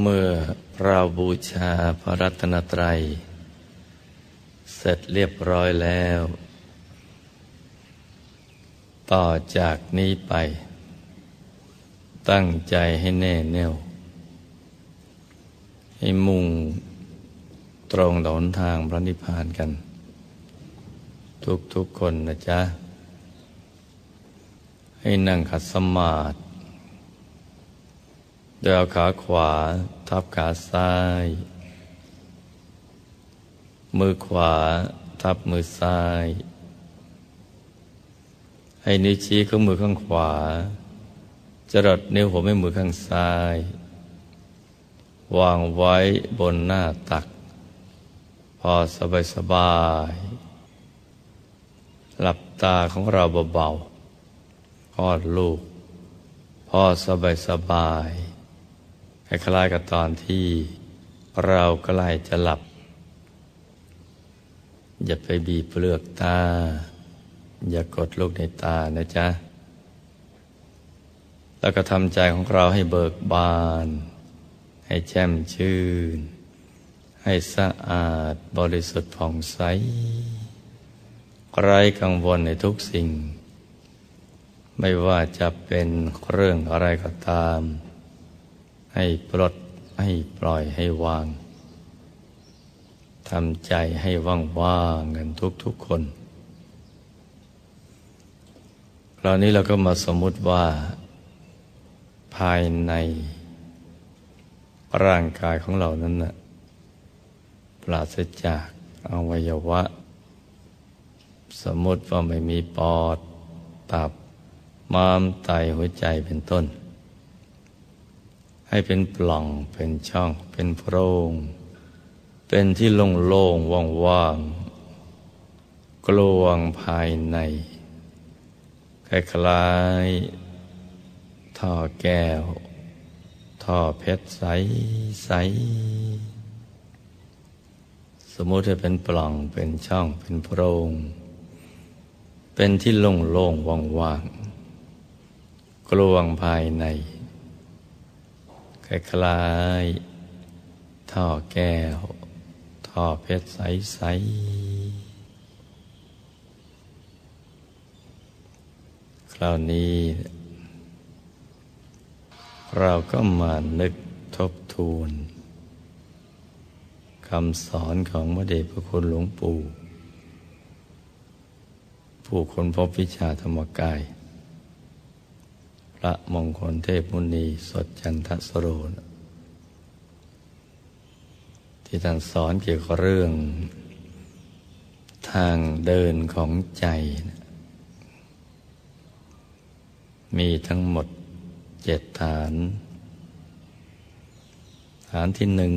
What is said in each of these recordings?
เมื่อเราบูชาพระรัตนตรัย เสร็จเรียบร้อยแล้ว ต่อจากนี้ไป ตั้งใจให้แน่แน่ว ให้มุ่งตรงหนทางพระนิพพานกัน ทุกๆคนนะจ๊ะ ให้นั่งขัดสมาธิ โดยเอาขาขวาทับขาซ้าย มือขวาทับมือซ้าย ให้นิ้วชี้ของมือข้างขวา จรดนิ้วหัวแม่มือข้างซ้าย วางไว้บนหน้าตัก พอสบายสบาย หลับตาของเราเบาๆคลอดลูก พอสบายสบาย คล้ายๆกับตอนที่เราใกล้จะหลับ อย่าไปบีบเปลือกตา อย่ากดลูกในตานะจ๊ะ แล้วก็ทำใจของเราให้เบิกบาน ให้แช่มชื่น ให้สะอาดบริสุทธิ์ผ่องใสไร้กังวลในทุกสิ่ง ไม่ว่าจะเป็นเรื่องอะไรก็ตาม ให้ปลดให้ปล่อยให้วางทำใจให้ว่างว่างกันทุกทุกคนคราวนี้เราก็มาสมมุติว่า ภายในร่างกายของเรานั้นนะปราศจากอวัยวะ สมมติว่าไม่มีปอด ตับม้ามไตหัวใจเป็นต้น ให้เป็นปล่องเป็นช่อง เป็นโพรง เป็นที่โล่งโล่งว่างว่างกลวงภายใน คล้ายๆท่อแก้ว ท่อเพชรใสใสสมมติจะเป็นปล่องเป็นช่องเป็นโพรง เป็นที่โล่งโล่งว่างว่างกลวงภายใน คล้ายๆท่อแก้ว ท่อเพชรใสๆคราวนี้ เราก็มานึกทบทวนคำสอนของพระเดชพระคุณหลวงปู่ ผู้คนพบวิชาธรรมกาย ระมงคลเทพมุนีสดจันทสโรนที่ท่านสอนเกี่ยวกับเรื่อง ทางเดินของใจ มีทั้งหมดเจ็ดฐาน ฐานที่หนึ่ง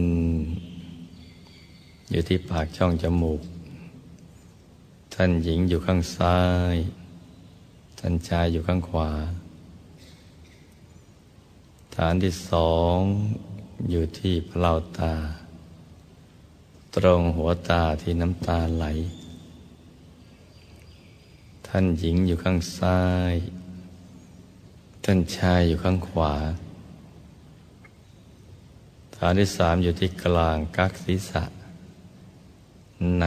อยู่ที่ปากช่องจมูก ท่านหญิงอยู่ข้างซ้าย ท่านชายอยู่ข้างขวา ฐานที่สองอยู่ที่เปล่าตา ตรงหัวตาที่น้ำตาไหล ท่านหญิงอยู่ข้างซ้าย ท่านชายอยู่ข้างขวา ฐานที่สามอยู่ที่กลางกักศีรษะ ใน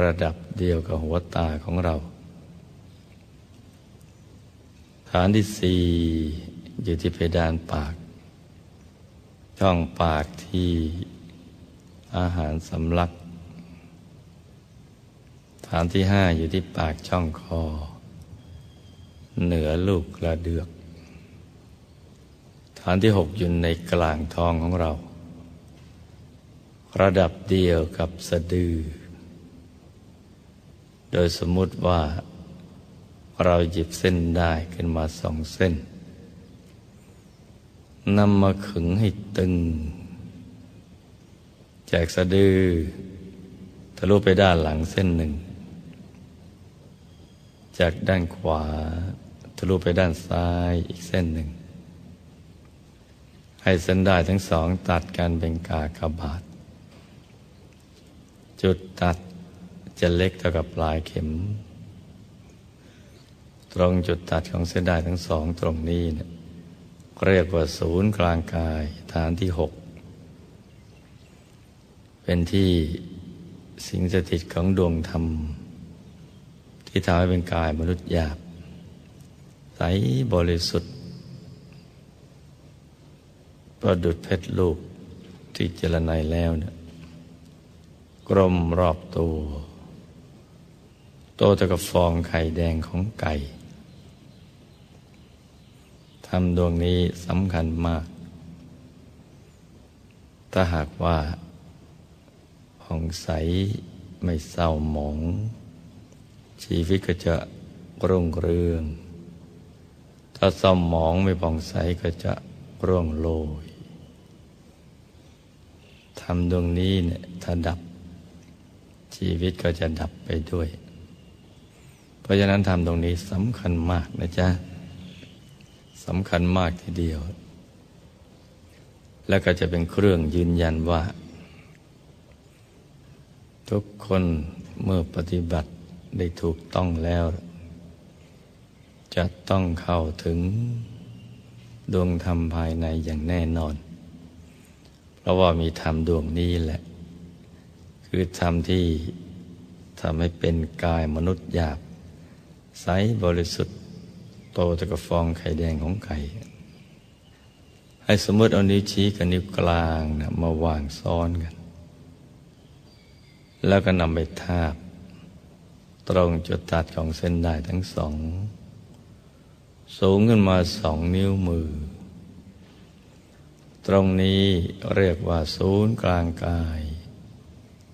ระดับเดียวกับหัวตาของเรา ฐานที่สี่ อยู่ที่เพดานปาก ช่องปากที่อาหารสำลัก ฐานที่ห้าอยู่ที่ปากช่องคอ เหนือลูกกระเดือก ฐานที่หกอยู่ในกลางท้องของเรา ระดับเดียวกับสะดือ โดยสมมุติว่าเราหยิบเส้นได้ขึ้นมาสองเส้น นำมาขึงให้ตึงแจกสะดือทะลุไปด้านหลังเส้นหนึ่ง จากด้านขวาทะลุไปด้านซ้ายอีกเส้นหนึ่ง ให้เส้นได้ทั้งสองตัดกันเป็นกากบาท จุดตัดจะเล็กเท่ากับปลายเข็ม ตรงจุดตัดของเส้นได้ทั้งสองตรงนี้เนี่ย เรียกว่าศูนย์กลางกายฐานที่หกเป็นที่สิงสถิตของดวงธรรม ที่ทำให้เป็นกายมนุษย์หยาบ ใสบริสุทธิ์ประดุดเพชรลูกที่เจรไนแล้วเนี่ยกลมรอบตัวโตตะกับฟองไข่แดงของไก่ ทำดวงนี้สำคัญมาก ถ้าหากว่าผ่องใสไม่เศร้าหมอง ชีวิตก็จะรุ่งเรือง ถ้าเศร้าหมองไม่ผ่องใสก็จะร่วงโรยทำดวงนี้เนี่ยถ้าดับชีวิตก็จะดับไปด้วย เพราะฉะนั้นทำตรงนี้สำคัญมากนะจ๊ะำคัญมากทีเดียว แล้วก็จะเป็นเครื่องยืนยันว่า ทุกคนเมื่อปฏิบัติได้ถูกต้องแล้ว จะต้องเข้าถึงดวงธรรมภายในอย่างแน่นอน เพราะว่ามีธรรมดวงนี้แหละ คือธรรมที่ทำให้เป็นกายมนุษย์หยาบใสบริสุทธิ์ โตตะกับฟองไข่แดงของไก่ให้สมมติเอานิ้วชี้กับนิ้วกลางนะมาวางซ้อนกัน แล้วก็นำไปทาบ ตรงจุดตัดของเส้นได้ทั้งสอง สูงขึ้นมาสองนิ้วมือ ตรงนี้เรียกว่าศูนย์กลางกาย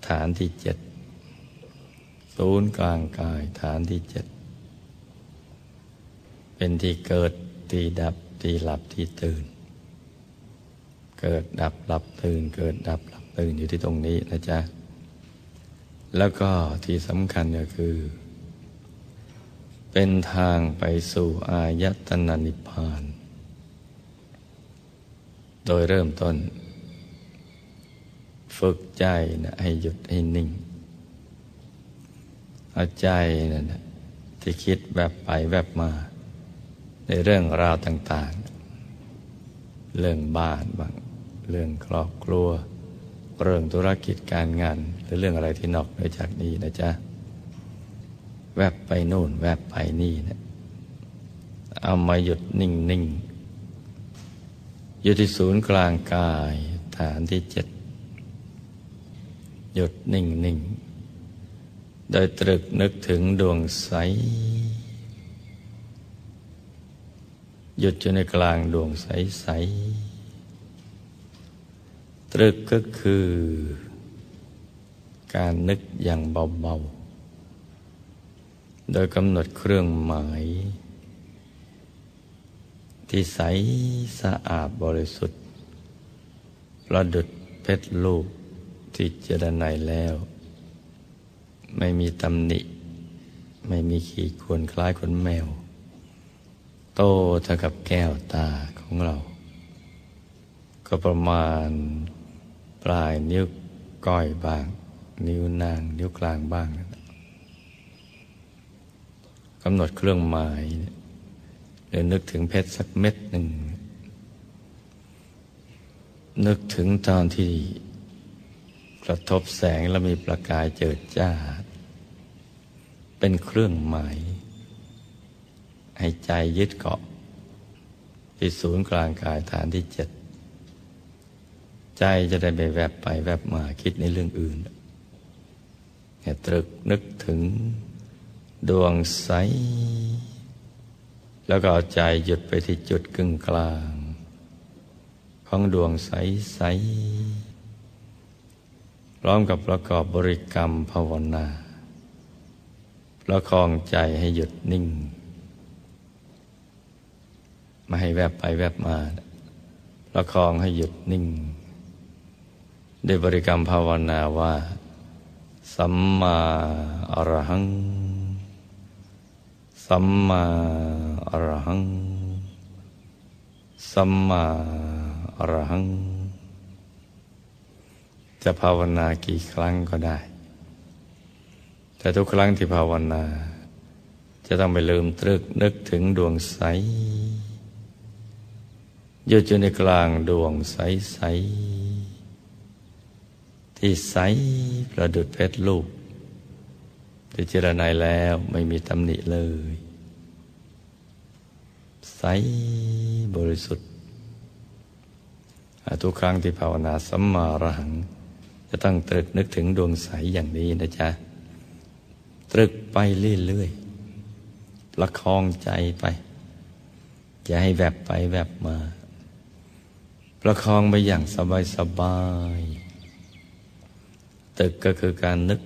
ฐานที่เจ็ดศูนย์กลางกายฐานที่เจ็ด เป็นที่เกิดที่ดับที่หลับที่ตื่น เกิดดับหลับตื่น เกิดดับหลับตื่นอยู่ที่ตรงนี้นะจ๊ะ แล้วก็ที่สำคัญก็คือ เป็นทางไปสู่อายตนะนิพพาน โดยเริ่มต้น ฝึกใจนะให้หยุดให้นิ่ง เอาใจนะนะที่คิดแบบไปแบบมา ในเรื่องราวต่างๆ เรื่องบ้านบ้างเรื่องครอบครัว เรื่องธุรกิจการงาน หรือเรื่องอะไรที่นอกไปจากนี้นะจ๊ะ แวบไปโน่น แวบไปนี่นะเอามาหยุดนิ่งนิ่งอยู่ที่ศูนย์กลางกายฐานที่เจ็ดหยุดนิ่งนิ่งโดยตรึกนึกถึงดวงใส หยุดอยู่ในกลางดวงใสใสตรึกก็คือ การนึกอย่างเบา ๆ โดยกำหนดเครื่องหมาย ที่ใสสะอาดบริสุทธิ์ประดุดเพชรลูกที่เจรไนแล้ว ไม่มีตำหนิ ไม่มีขีดควรคล้ายขนแมว โตเท่ากับแก้วตาของเรา ก็ประมาณปลายนิ้วก้อยบ้าง นิ้วนาง นิ้วกลางบ้างกำหนดเครื่องหมายหรือนึกถึงเพชรสักเม็ดหนึ่ง นึกถึงตอนที่กระทบแสงแล้วมีประกายเจิดจ้า เป็นเครื่องหมาย ให้ใจยึดเกาะที่ศูนย์กลางกายฐานที่เจ็ดใจจะได้ไปแวบไปแวบมาคิดในเรื่องอื่นเนี่ยตรึกนึกถึงดวงใส แล้วก็เอาใจหยุดไปที่จุดกึ่งกลาง ของดวงใสใสพร้อมกับประกอบบริกรรมภาวนาประคองใจให้หยุดนิ่ง ไม่ให้แวบไปแวบมา ประคองให้หยุดนิ่ง ได้บริกรรมภาวนาว่า สัมมาอรหัง สัมมาอรหัง สัมมาอรหัง จะภาวนากี่ครั้งก็ได้ แต่ทุกครั้งที่ภาวนา จะต้องไปลืมตรึกนึกถึงดวงใส อยู่ในกลางดวงใสใสที่ใสประดุดเพชรลูกที่เจรนายแล้วไม่มีตำหนิเลย ใสบริสุทธิ์ทุกครั้งที่ภาวนาสัมมาระหัง จะต้องตรึกนึกถึงดวงใสอย่างนี้นะจ๊ะ ตรึกไปเรื่อยๆประคองใจไป อย่าให้แวบไปแวบมา ประคองไปอย่างสบายๆตึกก็คือการนึก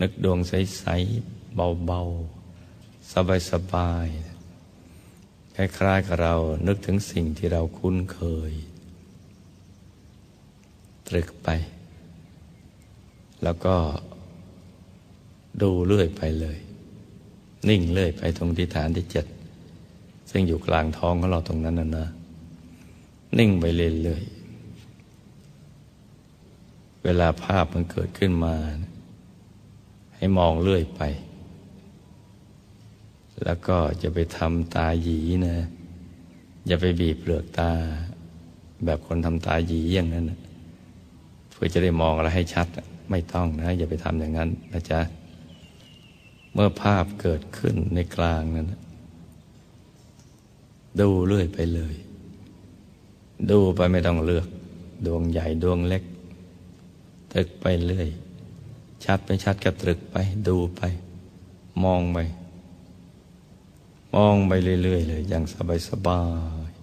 นึกดวงใสๆเบาๆ สบายๆคล้ายๆกับเรานึกถึงสิ่งที่เราคุ้นเคย ตรึกไป แล้วก็ดูเรื่อยไปเลย นิ่งเรื่อยไปตรงที่ฐานที่เจ็ดซึ่งอยู่กลางท้องของเราตรงนั้นนะนะ นิ่งไปเรื่อยๆเวลาภาพมันเกิดขึ้นมา ให้มองเรื่อยไป แล้วก็จะไปทำตาหยีนะ อย่าไปบีบเปลือกตา แบบคนทำตาหยีอย่างนั้นนะเพื่อจะได้มองอะไรให้ชัด ไม่ต้องนะ อย่าไปทำอย่างนั้นนะจ๊ะเมื่อภาพเกิดขึ้นในกลางนั้น ดูเรื่อยไปเลย ดูไปไม่ต้องเลือก ดวงใหญ่ดวงเล็ก ตรึกไปเรื่อย ชัดไปชัดก็ตรึกไป ดูไป มองไป มองไปเรื่อยๆเลย อย่างสบายๆ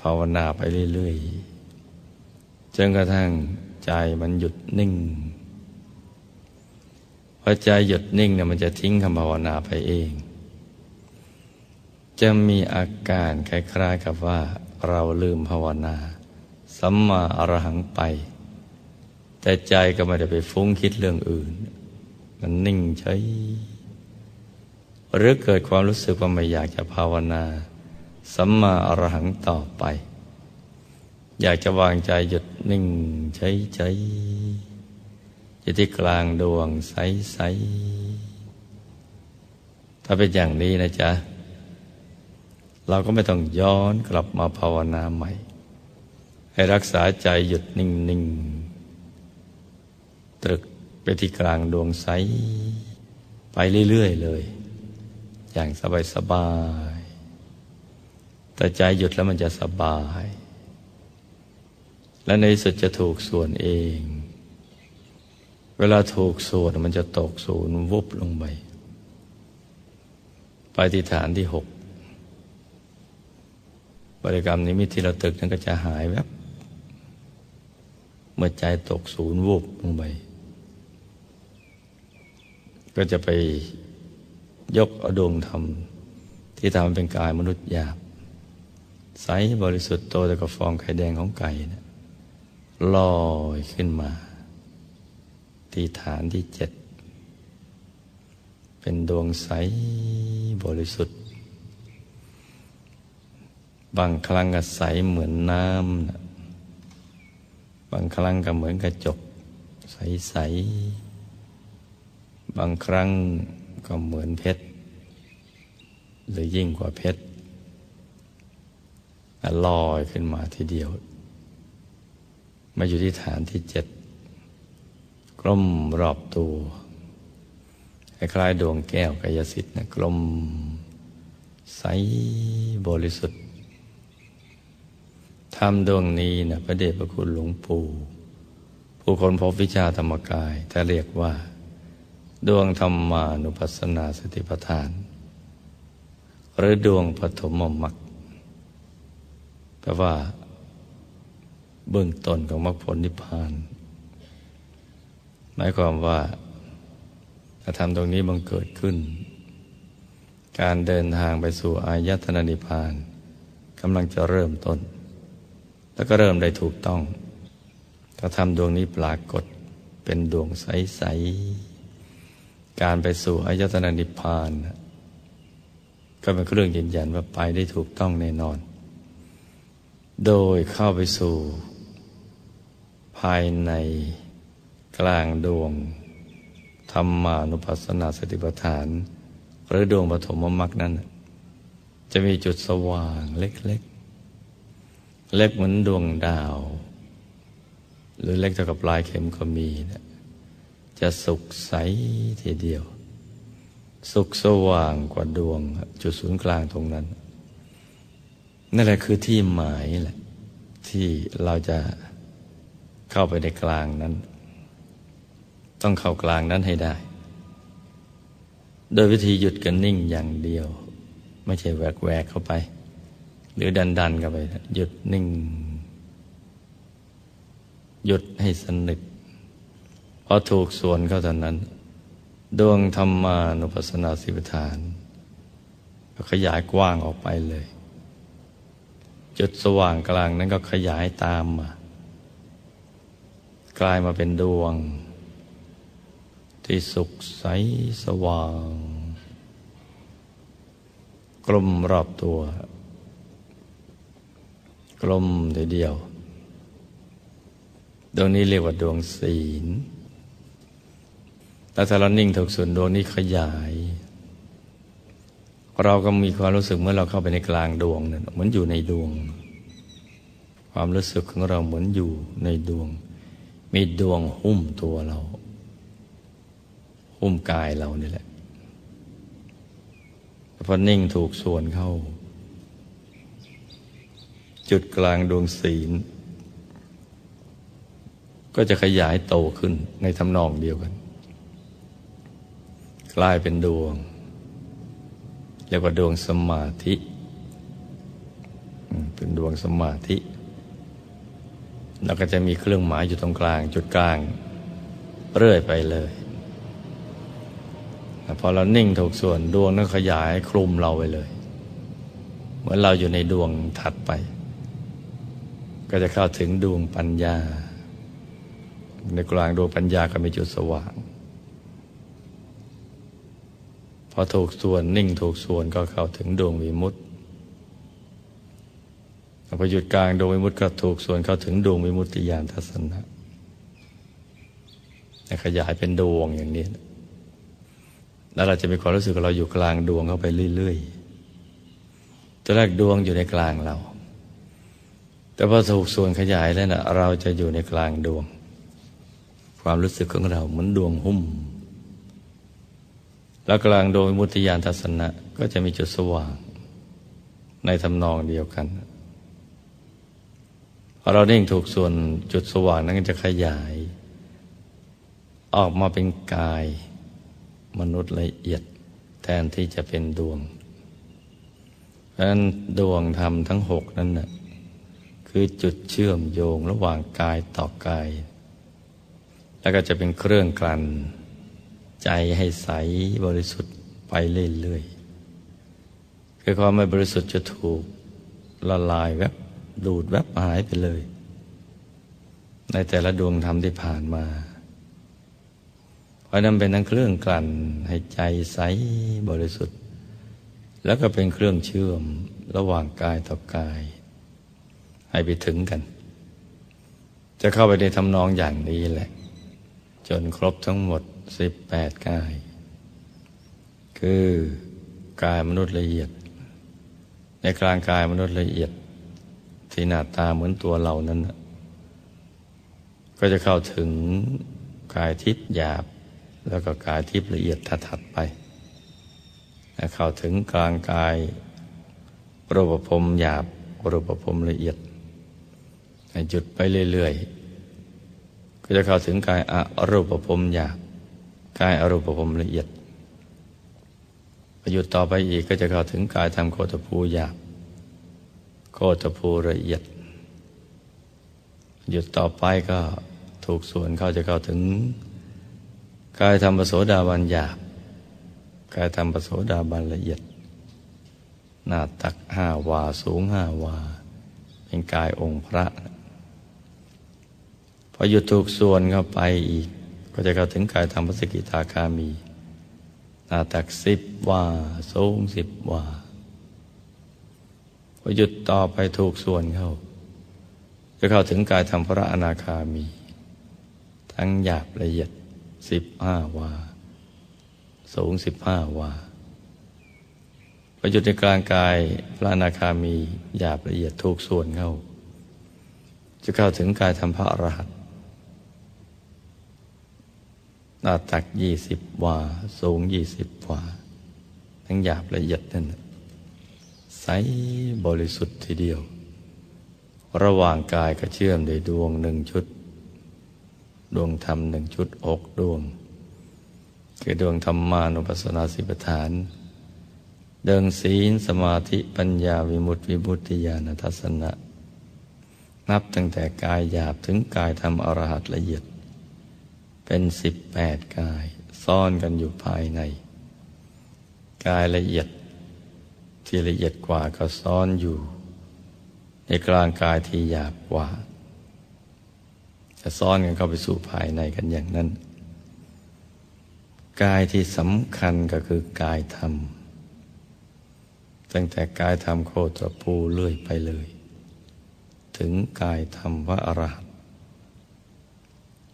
ภาวนาไปเรื่อยๆจนกระทั่งใจมันหยุดนิ่งพอใจหยุดนิ่งเนี่ยมันจะทิ้งคำภาวนาไปเอง จะมีอาการคล้ายๆกับว่าเราลืมภาวนาสัมมาอรหังไป แต่ใจก็ไม่ได้ไปฟุ้งคิดเรื่องอื่น มันนิ่งใช้หรือเกิดความรู้สึกว่าไม่อยากจะภาวนาสัมมาอรหังต่อไป อยากจะวางใจหยุดนิ่งใช้ใช้อยู่ที่กลางดวงใสใสถ้าเป็นอย่างนี้นะจ๊ะ เราก็ไม่ต้องย้อนกลับมาภาวนาใหม่ ให้รักษาใจหยุดนิ่ง ๆ ตรึกไปที่กลางดวงใส ไปเรื่อย ๆ เลย อย่างสบาย ๆ แต่ใจหยุดแล้วมันจะสบาย และในสุดจะถูกส่วนเอง เวลาถูกส่วนมันจะตกศูนย์วุบลงไป ไปที่ฐานที่หก บริกรรมนิมิตที่เราตึกนั้นก็จะหายแวบเมื่อใจตกศูนย์วูบลงไปก็จะไปยกอดวงธรรม ที่ทำเป็นกายมนุษย์หยาบ ใสบริสุทธิ์โตแต่กับฟองไข่แดงของไก่นะลอยขึ้นมา ที่ฐานที่เจ็ด เป็นดวงใสบริสุทธิ์ บางครั้งก็ใสเหมือนน้ำบางครั้งก็เหมือนกระจก ใส ๆ บางครั้งก็เหมือนเพชร หรือยิ่งกว่าเพชรลอยขึ้นมาทีเดียว มาอยู่ที่ฐานที่เจ็ดกลมรอบตัวคล้ายดวงแก้วกายสิทธิ์นะกลม ใสบริสุทธิ์ ธรรมดวงนี้นะพระเดชพระคุณหลวงปู่ผู้คนพบวิชาธรรมกายถ้าเรียกว่า ดวงธรรมานุปัสสนาสติปัฏฐาน หรือดวงปฐมมรรคแปลว่า เบื้องต้นของมรรคผลนิพพาน หมายความว่าถ้าทำตรงนี้บังเกิดขึ้น การเดินทางไปสู่อายตนะนิพพานกำลังจะเริ่มต้น แล้วก็เริ่มได้ถูกต้อง ถ้าทำดวงนี้ปรากฏเป็นดวงใส ๆ การไปสู่อายตนะนิพพาน ก็เป็นเรื่องยืนยันว่าไปได้ถูกต้องแน่นอน โดยเข้าไปสู่ ภายในกลางดวง ธรรมานุปัสสนาสติปัฏฐาน หรือดวงปฐมมรรคนั้น จะมีจุดสว่างเล็ก เล็กเหมือนดวงดาว หรือเล็กเท่ากับปลายเข็มก็มีนะจะสุกใสทีเดียว สุกสว่างกว่าดวง จุดศูนย์กลางตรงนั้น นั่นแหละคือที่หมายแหละ ที่เราจะเข้าไปในกลางนั้น ต้องเข้ากลางนั้นให้ได้ โดยวิธีหยุดกันนิ่งอย่างเดียว ไม่ใช่แวกแวกเข้าไป หรือดันดันเข้าไป หยุดนิ่ง หยุดให้สนิทพอถูกส่วนเข้าตอนนั้น ดวงธรรมานุปัสสนาสิบฐาน ก็ขยายกว้างออกไปเลย จุดสว่างกลางนั้นก็ขยายตามมา กลายมาเป็นดวง ที่สุขใสสว่าง กลมรอบตัว กลมทีเดียว ดวงนี้เรียกว่าดวงศีลแต่ถ้าเรานิ่งถูกส่วนดวงนี้ขยาย เราก็มีความรู้สึกเมื่อเราเข้าไปในกลางดวงนั้นเหมือนอยู่ในดวง ความรู้สึกของเราเหมือนอยู่ในดวง มีดวงหุ้มตัวเรา หุ้มกายเรานี่แหละพอนิ่งถูกส่วนเข้า จุดกลางดวงศีล ก็จะขยายโตขึ้นในทำนองเดียวกัน กลายเป็นดวง เรียกว่าดวงสมาธิ เป็นดวงสมาธิ แล้วก็จะมีเครื่องหมายอยู่ตรงกลาง จุดกลาง เรื่อยไปเลยพอเรานิ่งถูกส่วนดวงนั้นขยายคลุมเราไปเลย เหมือนเราอยู่ในดวงถัดไป ก็จะเข้าถึงดวงปัญญา ในกลางดวงปัญญาก็มีจุดสว่าง พอถูกส่วนนิ่งถูกส่วนก็เข้าถึงดวงวิมุตติพอหยุดกลางดวงวิมุตติก็ถูกส่วนเข้าถึงดวงวิมุตติญาณทัศนะขยายเป็นดวงอย่างนี้ แล้วเราจะมีความรู้สึกเราอยู่กลางดวงเข้าไปเรื่อยๆตอนแรกดวงอยู่ในกลางเรา แต่พอถูกส่วนขยายแล้วนะเราจะอยู่ในกลางดวง ความรู้สึกของเราเหมือนดวงหุ้ม แล้วกลางดวงมุติยานทัศนะก็จะมีจุดสว่าง ในทำนองเดียวกันพอเรานิ่งถูกส่วนจุดสว่างนั้นจะขยาย ออกมาเป็นกายมนุษย์ละเอียดแทนที่จะเป็นดวง เพราะนั้นดวงธรรมทั้งหกนั้นนะ่ะ คือจุดเชื่อมโยงระหว่างกายต่อกาย แล้วก็จะเป็นเครื่องกลั่น ใจให้ใสบริสุทธิ์ไปเรื่อยๆคือความไม่บริสุทธิ์จะถูกละลายแวบดูดแวบหายไปเลย ในแต่ละดวงธรรมที่ผ่านมาเพราะนั้นเป็นทั้งเครื่องกลั่นให้ใจใสบริสุทธิ์ แล้วก็เป็นเครื่องเชื่อมระหว่างกายต่อกาย ให้ไปถึงกัน จะเข้าไปในทำนองอย่างนี้แหละ จนครบทั้งหมดสิบแปดกาย คือกายมนุษย์ละเอียด ในกลางกายมนุษย์ละเอียด ที่หน้าตาเหมือนตัวเรานั้น ก็จะเข้าถึงกายทิพย์หยาบ แล้วก็กายทิพย์ละเอียดถัดๆไปเข้าถึงกลางกายรูปภพหยาบรูปภพละเอียด หยุดไปเรื่อยๆ ก็จะเข้าถึงกายอรูปภพหยาบกายอรูปภพละเอียดหยุดต่อไปอีกก็จะเข้าถึงกายธรรมโคตภูหยาบโคตภูละเอียด หยุดต่อไปก็ถูกส่วนเข้าจะเข้าถึงกายธรรมปโสดาบันหยาบกายธรรมปโสดาบันละเอียด หน้าตักห้าวาสูงห้าวา เป็นกายองค์พระ อหยุดถูกส่วนเข้าไปอีก ก็จะเข้าถึงกายธรรมปสกิทาคามีหน้าตักสิบวาสูงสิบวาพอหยุดต่อไปถูกส่วนเข้า จะเข้าถึงกายธรรมพระอนาคามี ทั้งหยาบละเอียดสิบห้าวาสูงสิบห้าวาพอหยุดในกลางกายพระอนาคามีหยาบละเอียดถูกส่วนเข้า จะเข้าถึงกายธรรมพระอรหันต์ หน้าตักยี่สิบวา สูงยี่สิบวา ทั้งหยาบละเอียดนั่นใสบริสุทธิ์ทีเดียว ระหว่างกายก็เชื่อมด้วยดวงหนึ่งชุด ดวงธรรมหนึ่งชุดอกดวง คือดวงธรรมานุปัสสนาสิบฐาน เดิงศีลสมาธิปัญญาวิมุตติวิมุตติญาณทัศนะ นับตั้งแต่กายหยาบถึงกายธรรมอรหัตละเอียด เป็นสิบแปดกาย ซ่อนกันอยู่ภายใน กายละเอียด ที่ละเอียดกว่าก็ซ่อนอยู่ ในกลางกายที่หยาบกว่า จะซ่อนกันเข้าไปสู่ภายในกันอย่างนั้น กายที่สำคัญก็คือกายธรรม ตั้งแต่กายธรรมโคตรปูเลื่อยไปเลย ถึงกายธรรมพระอรหัน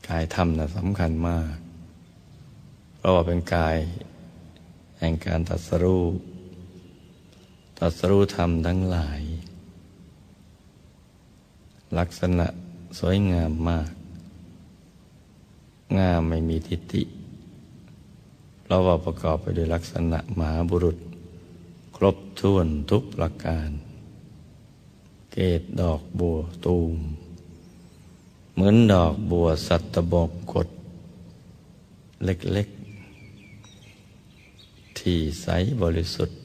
กายธรรมนะ่ะสำคัญมาก เพราะว่าเป็นกาย แห่งการตัดสรู้ตัดสรู้ธรรมทั้งหลาย ลักษณะสวยงามมาก งามไม่มีทิฏฐิเพราะว่าประกอบไปด้วยลักษณะมหาบุรุษ ครบถ้วนทุกประการ เกตดอกบัวตูม เหมือนดอกบัวสัตบกกดเล็กๆ ที่ใสบริสุทธิ์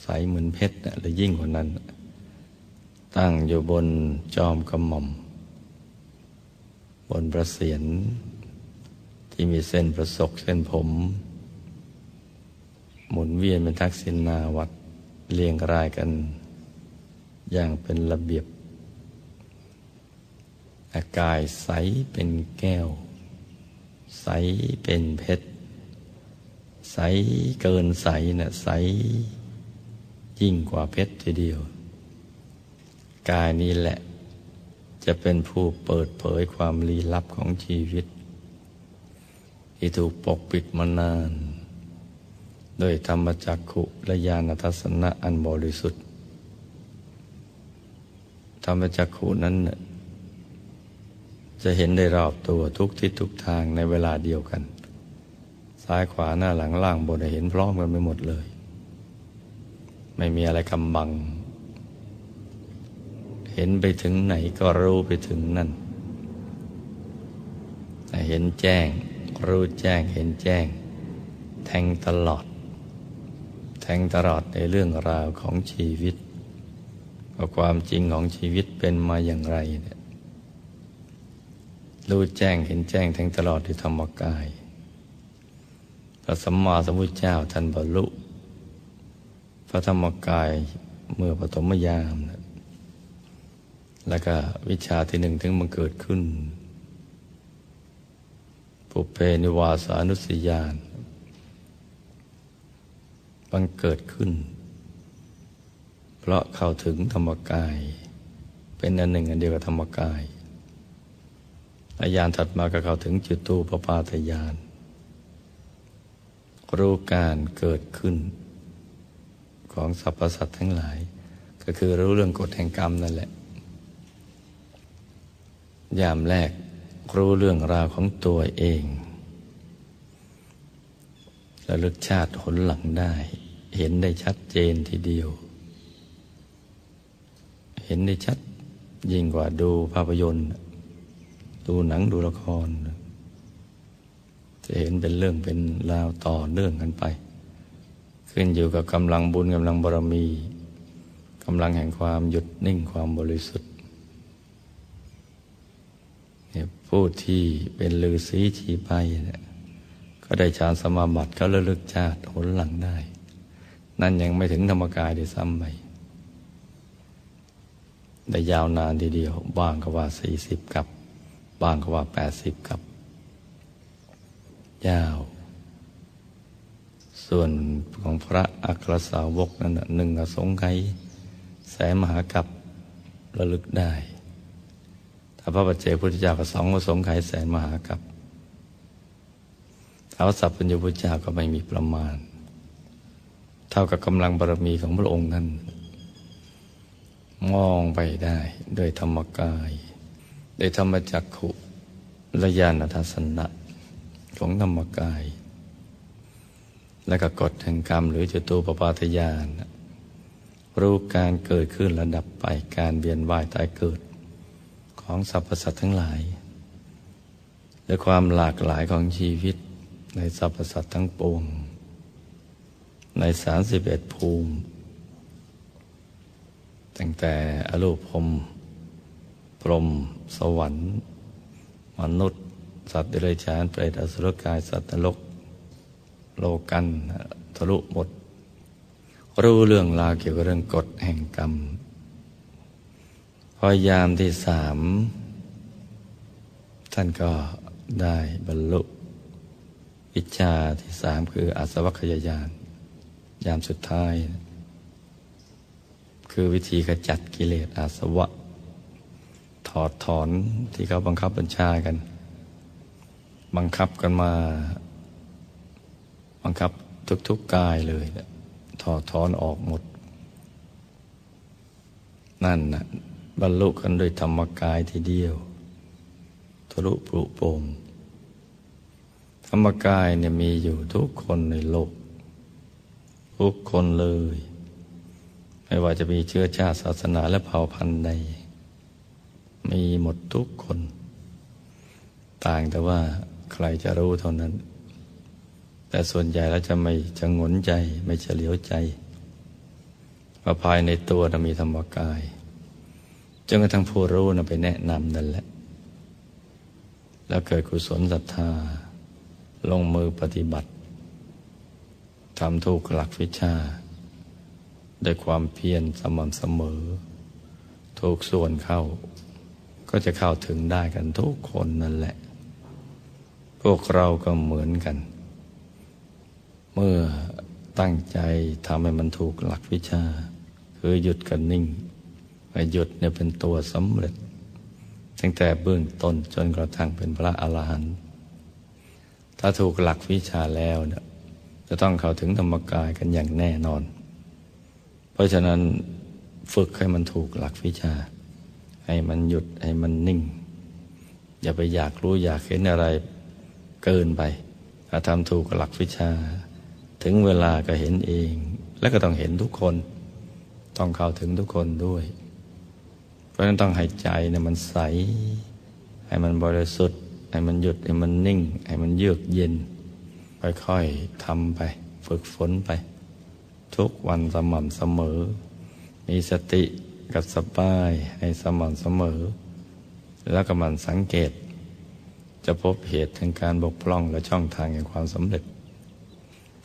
ใสเหมือนเพชรนะหรือยิ่งกว่านั้น ตั้งอยู่บนจอมกระหม่อม บนประเสียนที่มีเส้นประศกเส้นผม หมุนเวียนเป็นทักษิณนาวัดเรียงรายกัน อย่างเป็นระเบียบ อากายใสเป็นแก้ว ใสเป็นเพชร ใสเกินใสนะ่ะใส ยิ่งกว่าเพชรทีเดียว กายนี้แหละ จะเป็นผู้เปิดเผยความลี้ลับของชีวิต ที่ถูกปกปิดมานาน โดยธรรมจักขุและญาณทัศนะอันบริสุทธิ์ ธรรมจักขุนั้น จะเห็นได้รอบตัวทุกทิศทุกทางในเวลาเดียวกัน ซ้ายขวาหน้าหลังล่างบนเห็นพร้อมกันไปหมดเลย ไม่มีอะไรกำบัง เห็นไปถึงไหนก็รู้ไปถึงนั่นเห็นแจ้ง รู้แจ้งเห็นแจ้ง แทงตลอด แทงตลอดในเรื่องราวของชีวิตว่าความจริงของชีวิตเป็นมาอย่างไรเนี่ย รู้แจ้งเห็นแจ้งแทงตลอดที่ธรรมกาย พระสัมมาสัมพุทธเจ้าท่านบรรลุ พระธรรมกายเมื่อปฐมยามนะแล้วก็วิชาที่หนึ่งถึงมันเกิดขึ้น ปุเพนิวาสานุสยานบังเกิดขึ้น เพราะเข้าถึงธรรมกาย เป็นอันหนึ่งอันเดียวกับธรรมกาย อายานถัดมาก็เข้าถึงจุตูปปาทยาน รู้การเกิดขึ้น ของสรรพสัตว์ทั้งหลาย ก็คือรู้เรื่องกฎแห่งกรรมนั่นแหละ ยามแรกรู้เรื่องราวของตัวเองระลึกชาติหนหลังได้ เห็นได้ชัดเจนทีเดียว เห็นได้ชัดยิ่งกว่าดูภาพยนตร์ ดูหนังดูละคร จะเห็นเป็นเรื่องเป็นราวต่อเนื่องกันไป ขึ้นอยู่กับกำลังบุญกำลังบารมีกำลังแห่งความหยุดนิ่งความบริสุทธิ์ผู้ที่เป็นลือสีชีไปเนี่ยก็ได้ฌานสมาบัติเขาระลึกชาติหนหลังได้ นั่นยังไม่ถึงธรรมกายได้ซ้ำไปได้ยาวนานทีเดียวบ้างก็ว่าสี่สิบกับ บางก็ว่าแปดสิบกับยาส่วนของพระอัครสาวกนั้นหนึ่งอสงไขยแสนมหากับระลึกได้ ถ้าพระปัจเจกพุทธเจ้าก็สองอสงไขยแสนมหากับท้าวสัพพัญญพุทธเจ้าก็ไม่มีประมาณ เท่ากับกำลังบารมีของพระองค์นั้น มองไปได้ด้วยธรรมกาย ด้ธรรมจักขุและญาณทัศนะของธรรมกาย และก็กฎแห่งกรรมหรือจตุปปาทญาณรู้การเกิดขึ้นระดับไปการเวียนว่ายตายเกิด ของสรรพสัตว์ทั้งหลาย และความหลากหลายของชีวิตในสรรพสัตว์ทั้งปวง ในสามสิบเอ็ดภูมิ ตั้งแต่อรูปพรม พรมสวรรค์ มนุษย์ สัตว์เดรัจฉานเปรตอสุรกาย สัตว์นรก โลกันทะลุหมด รู้เรื่องราวเกี่ยวกับเรื่องกฎแห่งกรรม พอยามที่สาม ท่านก็ได้บรรลุวิชาที่สามคืออาสวัคยายาน ยามสุดท้าย คือวิธีขจัดกิเลสอาสวะ อดถอนที่เขาบังคับบัญชากัน บังคับกันมา บังคับทุกๆกกายเลยถอดถอนออกหมด นั่นนะบรรลุกันโดยธรรมกายทีเดียวทะลุปรุโปงธรรมกายเนี่ยมีอยู่ทุกคนในโลก ทุกคนเลย ไม่ว่าจะมีเชื้อชาติศาสนาและเผ่าพันธุ์ใด มีหมดทุกคน ต่างแต่ว่าใครจะรู้เท่านั้น แต่ส่วนใหญ่แล้วจะไม่จะงนใจ ไม่เฉลียวใจว่าภายในตัวจะมีธรรมกายจนกระทั่งผู้รู้นะไปแนะนำนั่นแหละ แล้วเกิดกุศลศรัทธา ลงมือปฏิบัติทำถูกหลักวิชาด้วยความเพียรสม่ำเสมอ ถูกส่วนเข้า ก็จะเข้าถึงได้กันทุกคนนั่นแหละ พวกเราก็เหมือนกัน เมื่อตั้งใจทำให้มันถูกหลักวิชา คือหยุดกันนิ่งหยุดเนี่ยเป็นตัวสำเร็จ ตั้งแต่เบื้องต้นจนกระทั่งเป็นพระอรหันต์ถ้าถูกหลักวิชาแล้วเนี่ยจะต้องเข้าถึงธรรมกายกันอย่างแน่นอน เพราะฉะนั้นฝึกให้มันถูกหลักวิชา ให้มันหยุดให้มันนิ่ง อย่าไปอยากรู้อยากเห็นอะไรเกินไปถ้าทำถูกหลักวิชา ถึงเวลาก็เห็นเอง และก็ต้องเห็นทุกคน ต้องเข้าถึงทุกคนด้วย เพราะนั้นต้องให้ใจเนี่ยมันใส ให้มันบริสุทธิ์ ให้มันหยุด ให้มันนิ่ง ให้มันเยือกเย็น ค่อยๆทำไป ฝึกฝนไป ทุกวันสม่ำเสมอ มีสติ กับสบายให้สม่ำเสมอ แล้วก็มันสังเกต จะพบเหตุทางการบกพร่องและช่องทางแห่งความสำเร็จ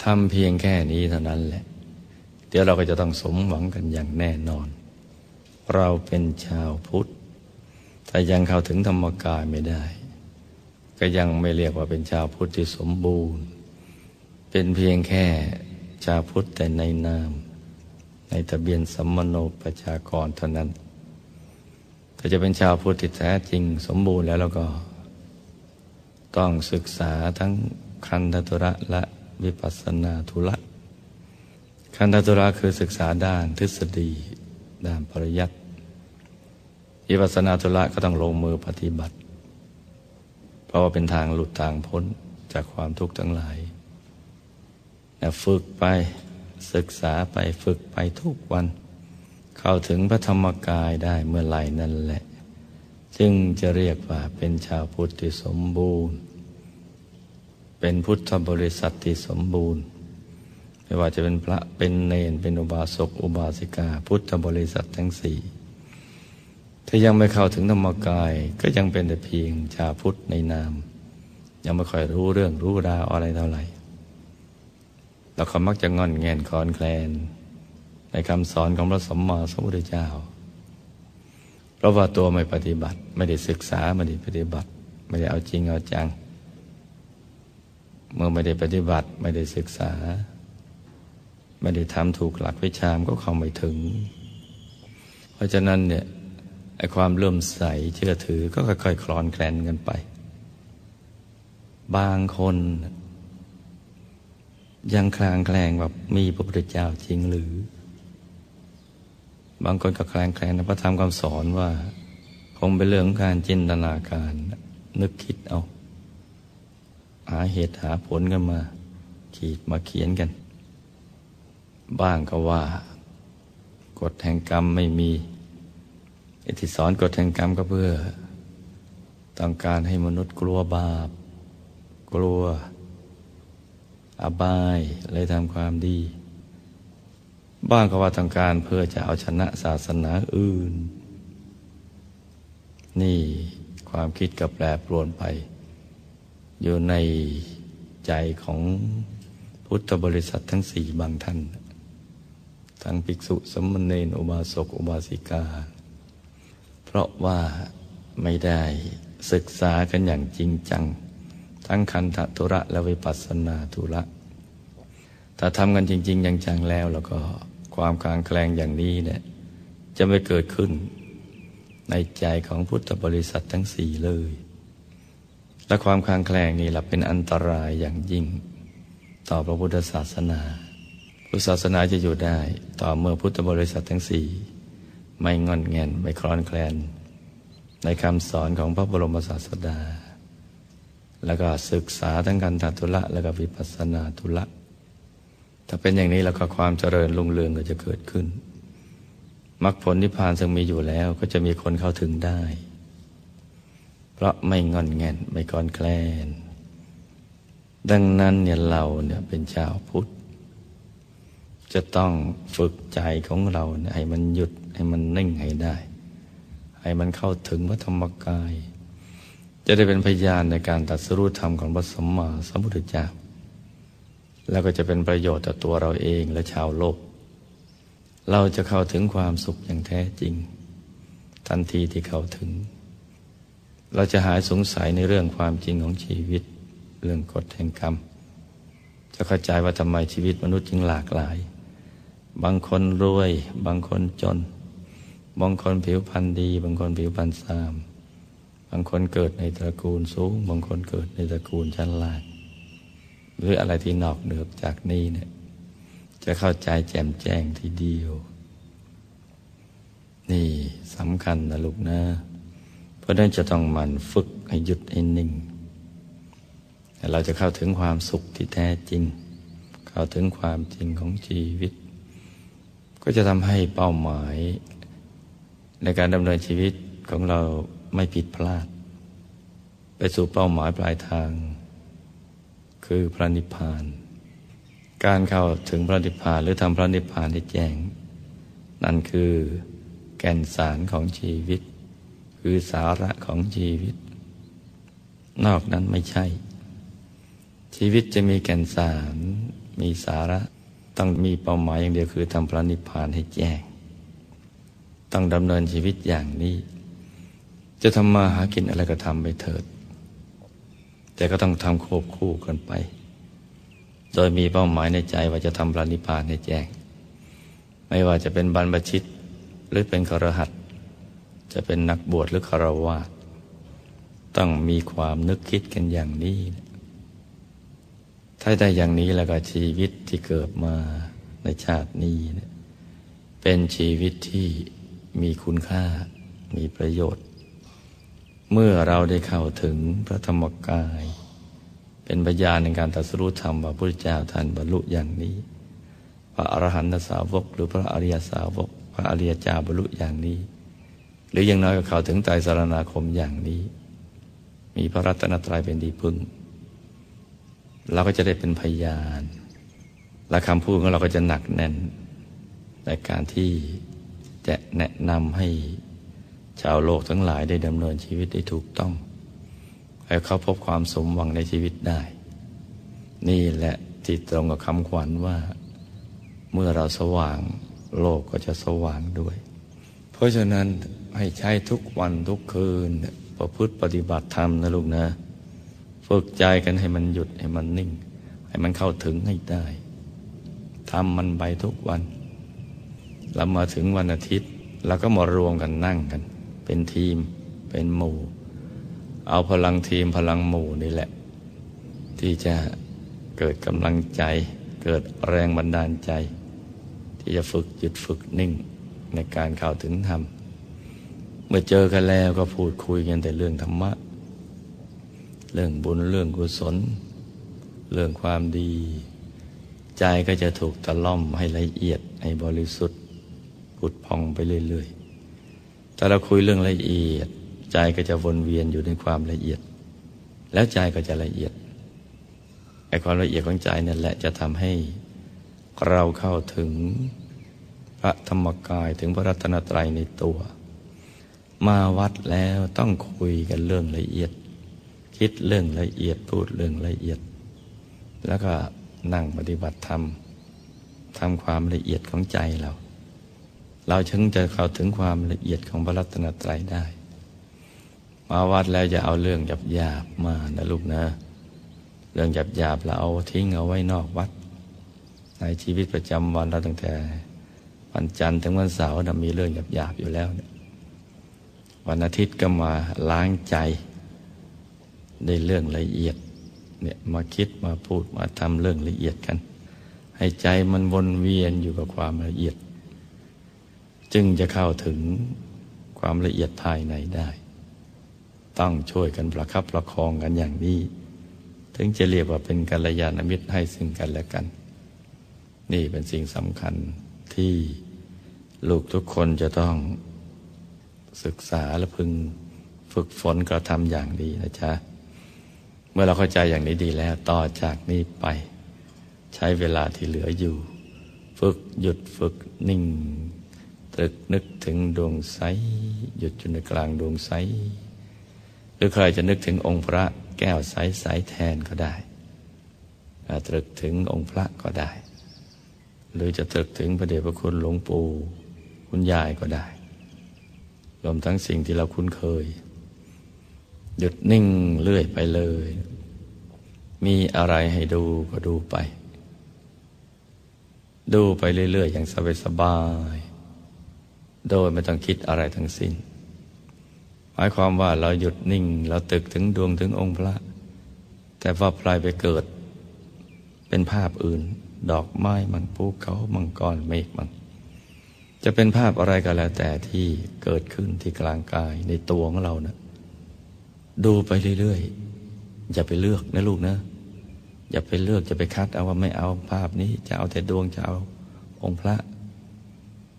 ทำเพียงแค่นี้เท่านั้นแหละ เดี๋ยวเราก็จะต้องสมหวังกันอย่างแน่นอน เราเป็นชาวพุทธแต่ยังเข้าถึงธรรมกายไม่ได้ ก็ยังไม่เรียกว่าเป็นชาวพุทธที่สมบูรณ์ เป็นเพียงแค่ชาวพุทธแต่ในนาม ในทะเบียนสัมมโนประชากรเท่านั้นแต่จะเป็นชาวพุทธที่แท้จริงสมบูรณ์แล้วแล้วก็ ต้องศึกษาทั้งคันธทุระและวิปัสสนาธุระ คันธทุระคือศึกษาด้านทฤษฎี ด้านปริยัติวิปัสนาธุระก็ต้องลงมือปฏิบัติ เพราะว่าเป็นทางหลุดทางพ้นจากความทุกข์ทั้งหลายฝึกไป ศึกษาไปฝึกไปทุกวัน เข้าถึงพระธรรมกายได้เมื่อไหร่นั่นแหละ จึงจะเรียกว่าเป็นชาวพุทธที่สมบูรณ์ เป็นพุทธบริษัทที่สมบูรณ์ ไม่ว่าจะเป็นพระเป็นเนนเป็นอุบาสกอุบาสิกา พุทธบริษัททั้งสี่ถ้ายังไม่เข้าถึงธรรมกายก็ยังเป็นแต่เพียงชาวพุทธในนาม ยังไม่ค่อยรู้เรื่องรู้ราวอะไรเท่าไหร่ แล้วเขามักจะงอนแงนคอนแคลน ในคำสอนของพระสมมาสมุทรเจ้า เพราะว่าตัวไม่ปฏิบัติ ไม่ได้ศึกษาไม่ได้ปฏิบัติ ไม่ได้เอาจริงเอาจัง เมื่อไม่ได้ปฏิบัติไม่ได้ศึกษา ไม่ได้ทำถูกหลักวิชามก็เข้าไม่ถึง เพราะฉะนั้นเนี่ยไอ้ความเลื่อมใสเชื่อถือก็ค่อยๆคลอนแคลนกันไป บางคน ยังคลางแคลงว่ามีพระพุทธเจ้าจริงหรือ บางคนก็คลางแคลงในพระธรรมคำสอนว่า คงเป็นเรื่องของการจินตนาการ นึกคิดเอา หาเหตุหาผลกันมา ขีดมาเขียนกัน บ้างก็ว่า กฎแห่งกรรมไม่มีอที่สอนกฎแห่งกรรมก็เพื่อ ต้องการให้มนุษย์กลัวบาป กลัว อบายเลยทำความดี บ้างก็ว่าต้องการเพื่อจะเอาชนะศาสนาอื่น นี่ความคิดกับแปรปรวนไป อยู่ในใจของพุทธบริษัททั้งสี่บางท่าน ทั้งภิกษุสมณเณรอุบาสกอุบาสิกา เพราะว่าไม่ได้ศึกษากันอย่างจริงจัง ทั้งคันธทุระและวิปัสสนาธุระ ถ้าทำกันจริง ๆ อย่างจังแล้วแล้วก็ความคลางแคลงอย่างนี้เนี่ยจะไม่เกิดขึ้น ในใจของพุทธบริษัททั้งสี่เลย และความคลางแคลงนี่แหละเป็นอันตรายอย่างยิ่ง ต่อพระพุทธศาสนาพุทธศาสนาจะอยู่ได้ ต่อเมื่อพุทธบริษัททั้งสี่ไม่งอนแงนไม่คลอนแคลน ในคำสอนของพระบรมศาสดา แล้วก็ศึกษาทั้งการตัตุละ แล้วก็วิปัสสนาตุละ ถ้าเป็นอย่างนี้แล้วก็ความเจริญรุ่งเรืองก็จะเกิดขึ้นมรรคผลนิพพานซึ่งมีอยู่แล้วก็จะมีคนเข้าถึงได้ เพราะไม่งอนแงนไม่กอนแคลนดังนั้นเนี่ยเราเนี่ยเป็นชาวพุทธ จะต้องฝึกใจของเราให้มันหยุดให้มันนิ่งให้ได้ ให้มันเข้าถึงพระธรรมกาย จะได้เป็นพยานในการตัดสรุปธรรมของพระสัมมาสัมพุทธเจ้า แล้วก็จะเป็นประโยชน์ต่อตัวเราเองและชาวโลก เราจะเข้าถึงความสุขอย่างแท้จริง ทันทีที่เข้าถึง เราจะหายสงสัยในเรื่องความจริงของชีวิต เรื่องกฎแห่งกรรม จะเข้าใจว่าทำไมชีวิตมนุษย์จึงหลากหลาย บางคนรวย บางคนจน บางคนผิวพรรณดี บางคนผิวพรรณซาม บางคนเกิดในตระกูลสูง บางคนเกิดในตระกูลชั้นล่าง หรืออะไรที่นอกเหนือจากนี้เนี่ย จะเข้าใจแจ่มแจ้งทีเดียว นี่สำคัญนะลูกนะ เพราะนั้นจะต้องมันฝึกให้หยุดให้นิ่ง เราจะเข้าถึงความสุขที่แท้จริง เข้าถึงความจริงของชีวิต ก็จะทำให้เป้าหมายในการดำเนินชีวิตของเรา ไม่ผิดพลาด ไปสู่เป้าหมายปลายทาง คือพระนิพพาน การเข้าถึงพระนิพพานหรือทำพระนิพพานให้แจ้ง นั่นคือแก่นสารของชีวิต คือสาระของชีวิต นอกนั้นไม่ใช่ ชีวิตจะมีแก่นสาร มีสาระต้องมีเป้าหมายอย่างเดียวคือทำพระนิพพานให้แจ้ง ต้องดำเนินชีวิตอย่างนี้ จะทำมาหากินอะไรก็ทำไปเถิด แต่ก็ต้องทำควบคู่กันไป โดยมีเป้าหมายในใจว่าจะทำระนิพานให้แจ้ง ไม่ว่าจะเป็นบรรพชิตหรือเป็นครหัส จะเป็นนักบวชหรือคารวะต้องมีความนึกคิดกันอย่างนี้ ถ้าได้อย่างนี้แล้วก็ชีวิตที่เกิดมาในชาตินี้ เป็นชีวิตที่มีคุณค่ามีประโยชน์ เมื่อเราได้เข้าถึงพระธรรมกาย เป็นพยานในการตรัสรู้ธรรมว่าพระพุทธเจ้าท่านบรรลุอย่างนี้ พระอรหันตสาวก หรือพระอริยสาวก พระอริยเจ้าบรรลุอย่างนี้ หรืออยังน้อยก็เข้าถึงใจสารนาคมอย่างนี้ มีพระรัตนตรัยเป็นดีพึ่งเราก็จะได้เป็นพยานและคำพูดของเราก็จะหนักแน่นในการที่จะแนะนำให้ ชาวโลกทั้งหลายได้ดำเนินชีวิตได้ถูกต้อง ให้เขาพบความสมหวังในชีวิตได้ นี่แหละที่ตรงกับคำขวัญว่า เมื่อเราสว่างโลกก็จะสว่างด้วย เพราะฉะนั้นให้ใช้ทุกวันทุกคืนประพฤติปฏิบัติธรรมนะลูกนะ ฝึกใจกันให้มันหยุดให้มันนิ่ง ให้มันเข้าถึงให้ได้ทำมันไปทุกวัน แล้วมาถึงวันอาทิตย์เราก็มารวมกันนั่งกัน เป็นทีมเป็นหมู่ เอาพลังทีมพลังหมู่นี่แหละ ที่จะเกิดกำลังใจ เกิดแรงบันดาลใจ ที่จะฝึกหยุดฝึกนิ่งในการเข้าถึงธรรม เมื่อเจอกันแล้วก็พูดคุยกันแต่เรื่องธรรมะ เรื่องบุญเรื่องกุศล เรื่องความดี ใจก็จะถูกตะล่อมให้ละเอียดให้บริสุทธิ์ผุดพองไปเรื่อยๆ แต่เราคุยเรื่องละเอียด ใจก็จะวนเวียนอยู่ในความละเอียด แล้วใจก็จะละเอียดไอ้ความละเอียดของใจนั่นแหละจะทำให้เราเข้าถึงพระธรรมกายถึงพระรัตนตรัยในตัว มาวัดแล้วต้องคุยกันเรื่องละเอียด คิดเรื่องละเอียดพูดเรื่องละเอียด แล้วก็นั่งปฏิบัติธรรมทำความละเอียดของใจเรา เราถึงจะเข้าถึงความละเอียดของพระรัตนตรัยได้ มาวัดแล้วจะเอาเรื่องหยาบๆมานะลูกนะ เรื่องหยาบๆเราเอาทิ้งเอาไว้นอกวัด ในชีวิตประจำวันเราตั้งแต่วันจันทร์ถึงวันเสาร์มีเรื่องหยาบๆอยู่แล้ววันอาทิตย์ก็มาล้างใจในเรื่องละเอียดเนี่ยมาคิดมาพูดมาทำเรื่องละเอียดกัน ให้ใจมันวนเวียนอยู่กับความละเอียด จึงจะเข้าถึงความละเอียดภายในได้ ต้องช่วยกันประคับประคองกันอย่างนี้ ถึงจะเรียกว่าเป็นกัลยาณมิตรให้ซึ่งกันและกัน นี่เป็นสิ่งสำคัญที่ลูกทุกคนจะต้องศึกษาและพึงฝึกฝนกระทำอย่างดีนะจ๊ะ เมื่อเราเข้าใจอย่างนี้ดีแล้วต่อจากนี้ไป ใช้เวลาที่เหลืออยู่ ฝึกหยุดฝึกนิ่ง ตรึกนึกถึงดวงใสหยุดอยู่ในกลางดวงใสหรือใครจะนึกถึงองค์พระแก้วใสใสแทนก็ได้ตรึกถึงองค์พระก็ได้ หรือจะตรึกถึงพระเดชพระคุณหลวงปู่คุณยายก็ได้รวมทั้งสิ่งที่เราคุ้นเคย หยุดนิ่งเลื่อยไปเลย มีอะไรให้ดูก็ดูไป ดูไปเรื่อยๆ อย่างสบาย โดยไม่ต้องคิดอะไรทั้งสิ้น หมายความว่าเราหยุดนิ่ง เราตึกถึงดวงถึงองค์พระ แต่ว่าปลายไปเกิด เป็นภาพอื่น ดอกไม้มังภูเขามังกรเมฆมังจะเป็นภาพอะไรก็แล้วแต่ที่เกิดขึ้นที่กลางกายในตัวของเรานะดูไปเรื่อยๆ อย่าไปเลือกนะลูกนะ อย่าไปเลือกจะไปคัดเอาว่าไม่เอาภาพนี้ จะเอาแต่ดวงจะเอาองค์พระ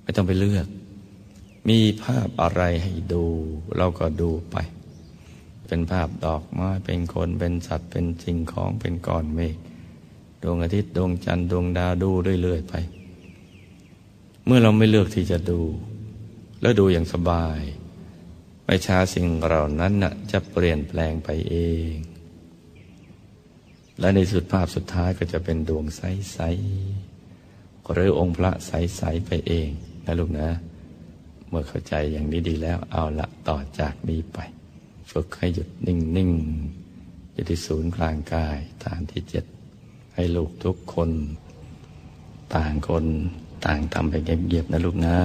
ไม่ต้องไปเลือก มีภาพอะไรให้ดู เราก็ดูไป เป็นภาพดอกไม้เป็นคนเป็นสัตว์เป็นสิ่งของเป็นก้อนเมฆดวงอาทิตย์ดวงจันทร์ดวงดาวดูเรื่อย ๆ ไป เมื่อเราไม่เลือกที่จะดู แล้วดูอย่างสบายไม่ช้าสิ่งเหล่านั้นนะจะเปลี่ยนแปลงไปเอง และในสุดภาพสุดท้ายก็จะเป็นดวงใสๆหรือองค์พระใสๆไปเองนะลูกนะ เมื่อเข้าใจอย่างนี้ดีแล้วเอาละต่อจากนี้ไป ฝึกให้หยุดนิ่งๆอยู่ที่ศูนย์กลางกายฐานที่เจ็ดให้ลูกทุกคน ต่างคนต่างทำไปเงียบๆนะลูกนะ